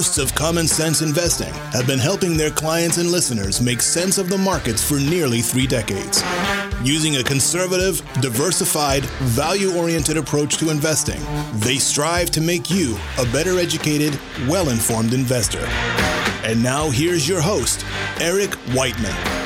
hosts of Common Sense Investing have been helping their clients and listeners make sense of the markets for nearly three decades. Using a conservative, diversified, value oriented approach to investing, they strive to make you a better educated, well informed investor. And now here's your host, Eric Whiteman.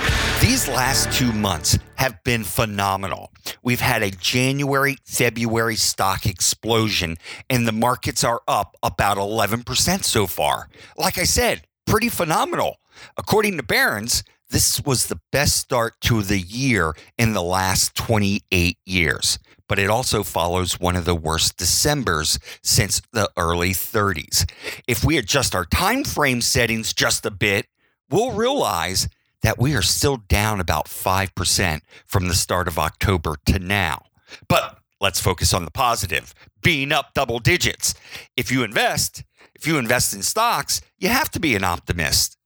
These last two months have been phenomenal. We've had a January, February stock explosion, and the markets are up about 11% so far. Like I said, pretty phenomenal. According to Barron's, this was the best start to the year in the last 28 years, but it also follows one of the worst Decembers since the early 30s. If we adjust our time frame settings just a bit, we'll realize that we are still down about 5% from the start of October to now. But let's focus on the positive, being up double digits. If you invest, if you invest in stocks, you have to be an optimist.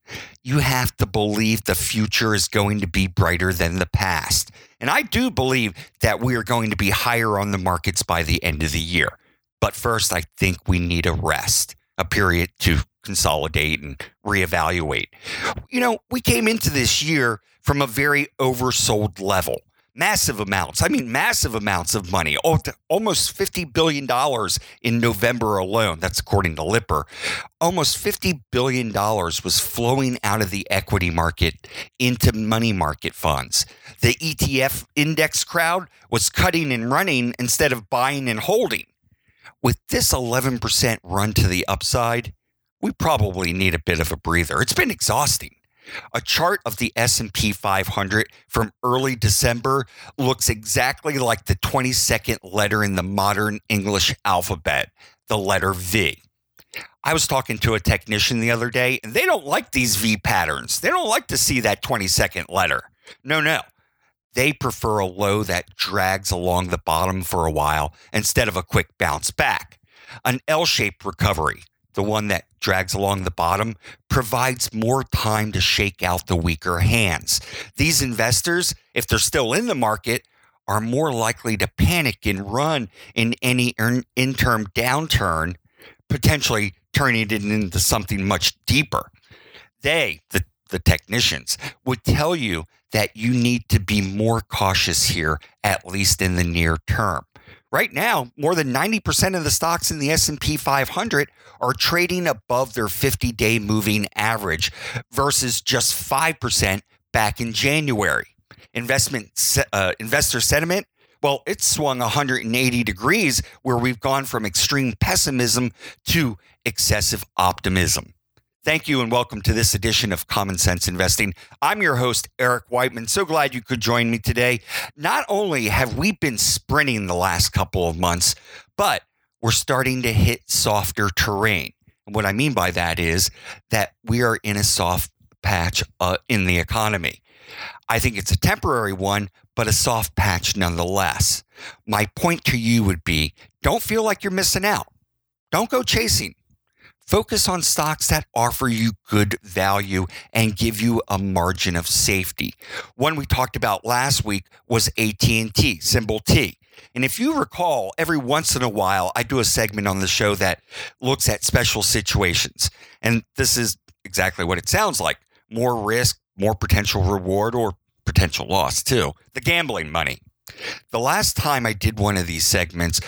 You have to believe the future is going to be brighter than the past. And I do believe that we are going to be higher on the markets by the end of the year. But first, I think we need a rest, a period to consolidate and reevaluate. You know, we came into this year from a very oversold level. Massive amounts. I mean, massive amounts of money. Oh, almost $50 billion in November alone. That's according to Lipper. Almost $50 billion was flowing out of the equity market into money market funds. The ETF index crowd was cutting and running instead of buying and holding. With this 11% run to the upside, we probably need a bit of a breather. It's been exhausting. A chart of the S&P 500 from early December looks exactly like the 22nd letter in the modern English alphabet, the letter V. I was talking to a technician the other day, and they don't like these V patterns. They don't like to see that 22nd letter. No, no. They prefer a low that drags along the bottom for a while instead of a quick bounce back. An L shaped recovery, the one that drags along the bottom, provides more time to shake out the weaker hands. These investors, if they're still in the market, are more likely to panic and run in any interim downturn, potentially turning it into something much deeper. They, the, the technicians, would tell you that you need to be more cautious here, at least in the near term. Right now, more than 90% of the stocks in the S&P 500 are trading above their 50-day moving average versus just 5% back in January. Investment uh, investor sentiment well, it's swung 180 degrees where we've gone from extreme pessimism to excessive optimism. Thank you and welcome to this edition of Common Sense Investing. I'm your host, Eric Whiteman. So glad you could join me today. Not only have we been sprinting the last couple of months, but we're starting to hit softer terrain. And what I mean by that is that we are in a soft patch uh, in the economy. I think it's a temporary one, but a soft patch nonetheless. My point to you would be don't feel like you're missing out. Don't go chasing. Focus on stocks that offer you good value and give you a margin of safety. One we talked about last week was AT&T, symbol T. And if you recall, every once in a while I do a segment on the show that looks at special situations. And this is exactly what it sounds like. More risk, more potential reward or potential loss too. The gambling money. The last time I did one of these segments,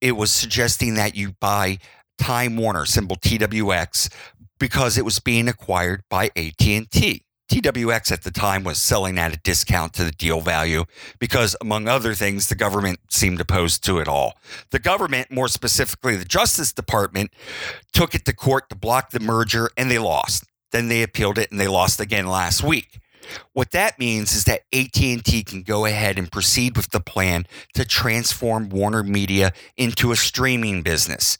it was suggesting that you buy Time Warner, symbol TWX, because it was being acquired by AT&T. TWX at the time was selling at a discount to the deal value because, among other things, the government seemed opposed to it all. The government, more specifically the Justice Department, took it to court to block the merger and they lost. Then they appealed it and they lost again last week. What that means is that AT&T can go ahead and proceed with the plan to transform Warner Media into a streaming business.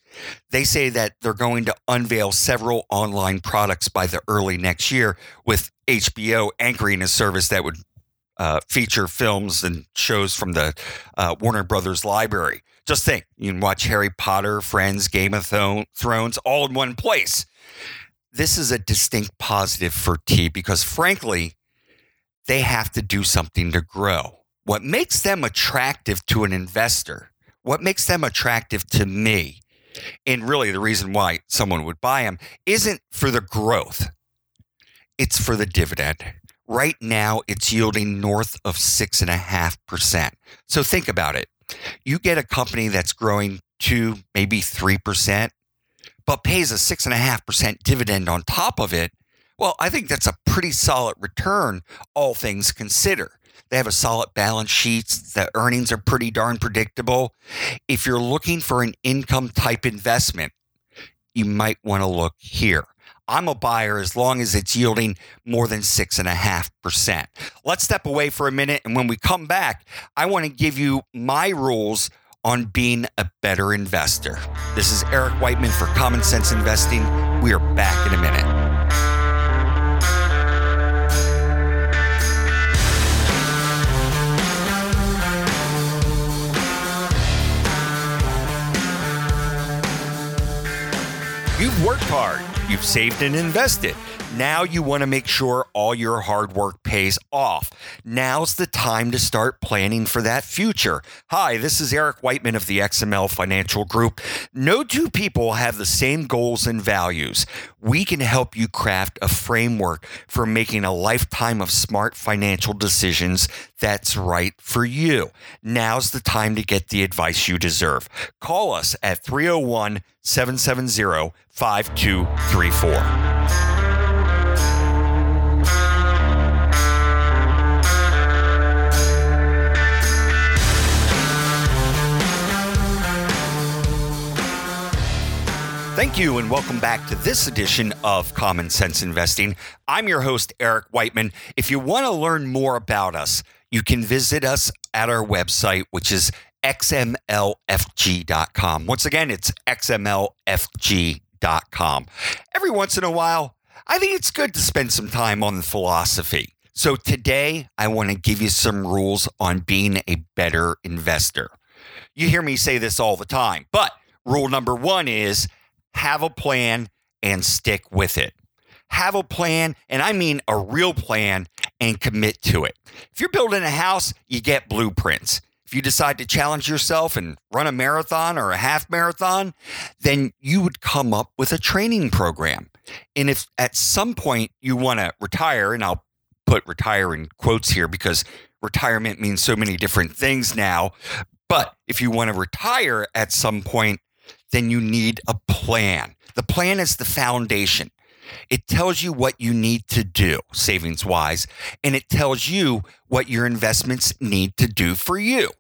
They say that they're going to unveil several online products by the early next year with HBO anchoring a service that would uh, feature films and shows from the uh, Warner Brothers library. Just think, you can watch Harry Potter, Friends, Game of Thrones all in one place. This is a distinct positive for T because, frankly, they have to do something to grow. What makes them attractive to an investor, what makes them attractive to me, and really the reason why someone would buy them isn't for the growth, it's for the dividend. Right now, it's yielding north of 6.5%. So think about it. You get a company that's growing 2, maybe 3%, but pays a 6.5% dividend on top of it. Well, I think that's a pretty solid return, all things considered. They have a solid balance sheet. The earnings are pretty darn predictable. If you're looking for an income type investment, you might want to look here. I'm a buyer as long as it's yielding more than 6.5%. Let's step away for a minute. And when we come back, I want to give you my rules on being a better investor. This is Eric Whiteman for Common Sense Investing. We are back in a minute. You've worked hard, you've saved and invested. Now you want to make sure all your hard work pays off. Now's the time to start planning for that future. Hi, this is Eric Whiteman of the XML Financial Group. No two people have the same goals and values. We can help you craft a framework for making a lifetime of smart financial decisions that's right for you. Now's the time to get the advice you deserve. Call us at 301 770 5234. Thank you, and welcome back to this edition of Common Sense Investing. I'm your host, Eric Whiteman. If you want to learn more about us, you can visit us at our website, which is xmlfg.com. Once again, it's xmlfg.com. Every once in a while, I think it's good to spend some time on philosophy. So today, I want to give you some rules on being a better investor. You hear me say this all the time, but rule number one is have a plan and stick with it. Have a plan, and I mean a real plan, and commit to it. If you're building a house, you get blueprints. If you decide to challenge yourself and run a marathon or a half marathon, then you would come up with a training program. And if at some point you want to retire, and I'll put retire in quotes here because retirement means so many different things now. But if you want to retire at some point, then you need a plan. The plan is the foundation. It tells you what you need to do savings wise, and it tells you what your investments need to do for you.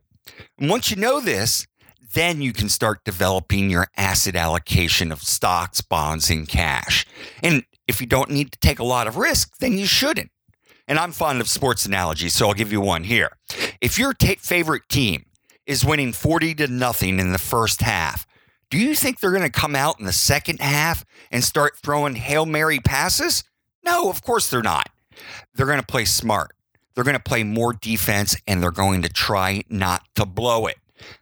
And once you know this, then you can start developing your asset allocation of stocks, bonds, and cash. And if you don't need to take a lot of risk, then you shouldn't. And I'm fond of sports analogies, so I'll give you one here. If your t- favorite team is winning 40 to nothing in the first half, do you think they're going to come out in the second half and start throwing Hail Mary passes? No, of course they're not. They're going to play smart. They're going to play more defense and they're going to try not to blow it.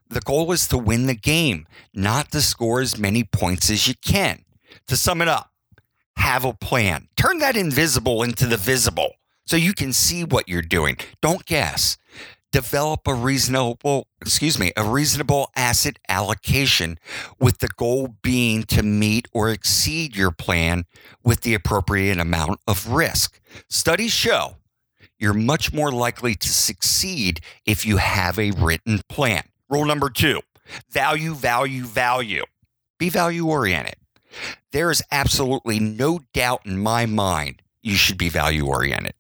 The goal is to win the game, not to score as many points as you can. To sum it up, have a plan. Turn that invisible into the visible so you can see what you're doing. Don't guess develop a reasonable, excuse me, a reasonable asset allocation with the goal being to meet or exceed your plan with the appropriate amount of risk. Studies show you're much more likely to succeed if you have a written plan. Rule number two value, value, value. Be value oriented. There is absolutely no doubt in my mind you should be value oriented.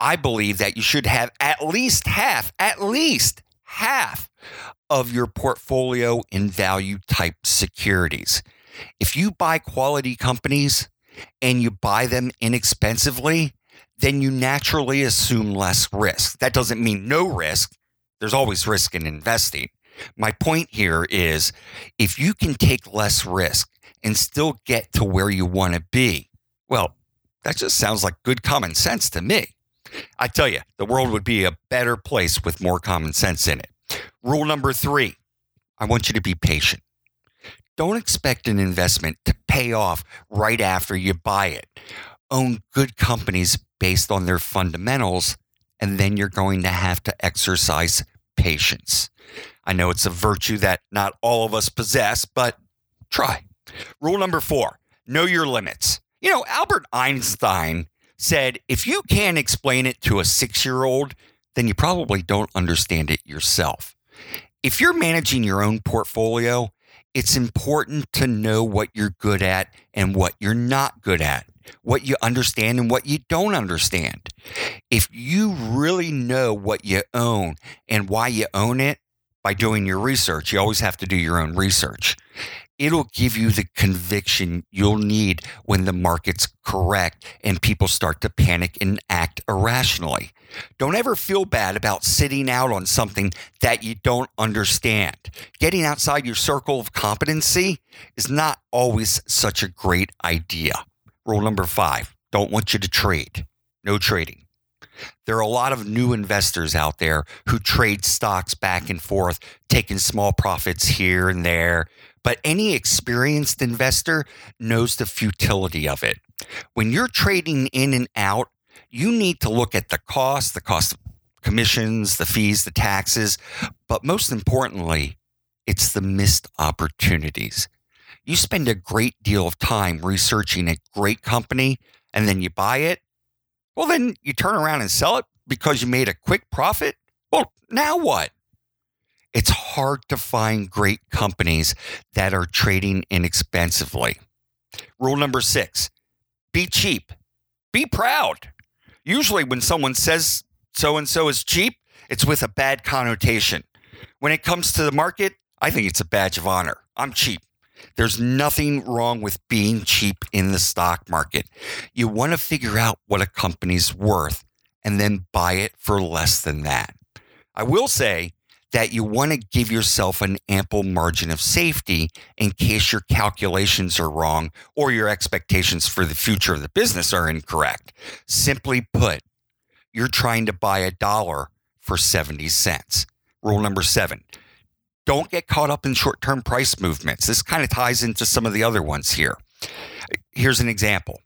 I believe that you should have at least half, at least half of your portfolio in value type securities. If you buy quality companies and you buy them inexpensively, then you naturally assume less risk. That doesn't mean no risk. There's always risk in investing. My point here is if you can take less risk and still get to where you want to be, well, that just sounds like good common sense to me. I tell you, the world would be a better place with more common sense in it. Rule number three I want you to be patient. Don't expect an investment to pay off right after you buy it. Own good companies based on their fundamentals, and then you're going to have to exercise patience. I know it's a virtue that not all of us possess, but Try. Rule number four know your limits. You know, Albert Einstein said if you can't explain it to a six year old, then you probably don't understand it yourself. If you're managing your own portfolio, it's important to know what you're good at and what you're not good at, what you understand and what you don't understand. If you really know what you own and why you own it by doing your research, you always have to do your own research it'll give you the conviction you'll need when the market's correct and people start to panic and act irrationally. Don't ever feel bad about sitting out on something that you don't understand. Getting outside your circle of competency is not always such a great idea. Rule number five don't want you to trade. No trading. There are a lot of new investors out there who trade stocks back and forth, taking small profits here and there, but any experienced investor knows the futility of it. When you're trading in and out, you need to look at the cost, the cost of commissions, the fees, the taxes, but most importantly, it's the missed opportunities. You spend a great deal of time researching a great company and then you buy it. Well, then you turn around and sell it because you made a quick profit. Well, now what? It's hard to find great companies that are trading inexpensively. Rule number six be cheap, be proud. Usually, when someone says so and so is cheap, it's with a bad connotation. When it comes to the market, I think it's a badge of honor. I'm cheap. There's nothing wrong with being cheap in the stock market. You want to figure out what a company's worth and then buy it for less than that. I will say that you want to give yourself an ample margin of safety in case your calculations are wrong or your expectations for the future of the business are incorrect. Simply put, you're trying to buy a dollar for 70 cents. Rule number seven don't get caught up in short term price movements. This kind of ties into some of the other ones here. Here's an example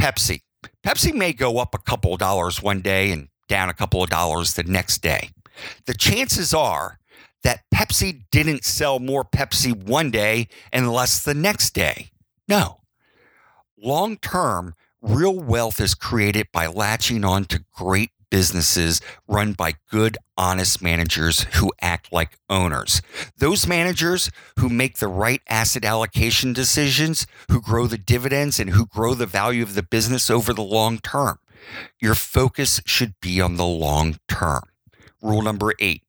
Pepsi. Pepsi may go up a couple of dollars one day and down a couple of dollars the next day the chances are that Pepsi didn't sell more Pepsi one day and less the next day. No. Long term, real wealth is created by latching on to great businesses run by good, honest managers who act like owners. Those managers who make the right asset allocation decisions, who grow the dividends, and who grow the value of the business over the long term. Your focus should be on the long term. Rule number eight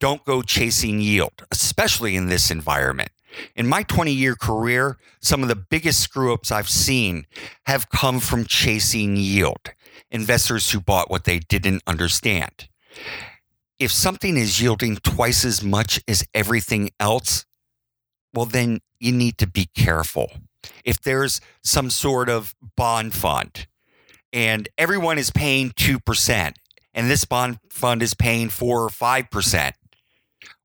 don't go chasing yield, especially in this environment. In my 20 year career, some of the biggest screw ups I've seen have come from chasing yield, investors who bought what they didn't understand. If something is yielding twice as much as everything else, well, then you need to be careful. If there's some sort of bond fund and everyone is paying 2%, and this bond fund is paying 4 or 5%.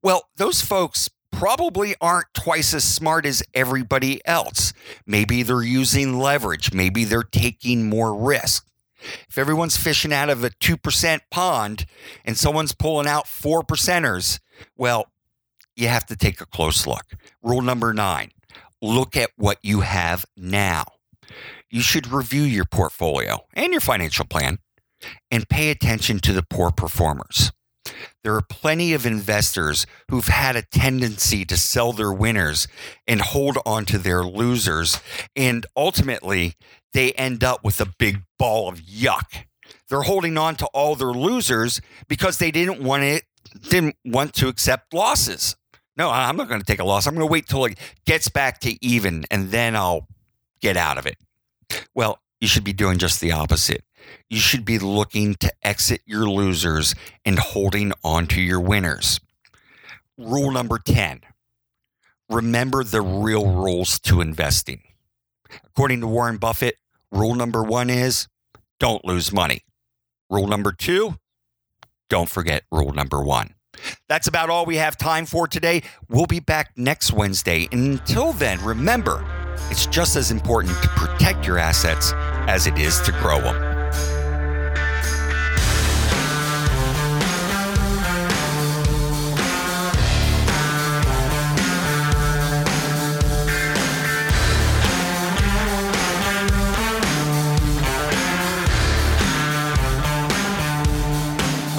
Well, those folks probably aren't twice as smart as everybody else. Maybe they're using leverage, maybe they're taking more risk. If everyone's fishing out of a 2% pond and someone's pulling out 4 percenters, well, you have to take a close look. Rule number nine look at what you have now. You should review your portfolio and your financial plan and pay attention to the poor performers. There are plenty of investors who've had a tendency to sell their winners and hold on to their losers. And ultimately, they end up with a big ball of yuck. They're holding on to all their losers because they didn't want it, didn't want to accept losses. No, I'm not going to take a loss. I'm going to wait till it gets back to even and then I'll get out of it. Well, you should be doing just the opposite you should be looking to exit your losers and holding on to your winners. Rule number 10 remember the real rules to investing. According to Warren Buffett, rule number one is don't lose money. Rule number two, don't forget rule number one. That's about all we have time for today. We'll be back next Wednesday. And until then, remember, it's just as important to protect your assets as it is to grow them.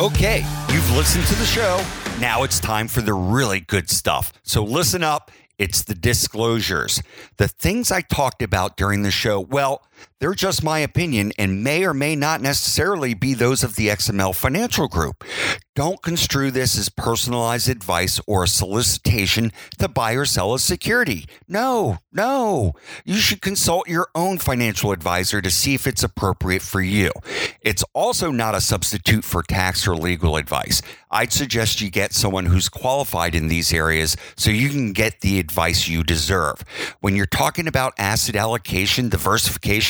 Okay, you've listened to the show. Now it's time for the really good stuff. So listen up. It's the disclosures. The things I talked about during the show, well, they're just my opinion and may or may not necessarily be those of the XML Financial Group. Don't construe this as personalized advice or a solicitation to buy or sell a security. No, no. You should consult your own financial advisor to see if it's appropriate for you. It's also not a substitute for tax or legal advice. I'd suggest you get someone who's qualified in these areas so you can get the advice you deserve. When you're talking about asset allocation, diversification,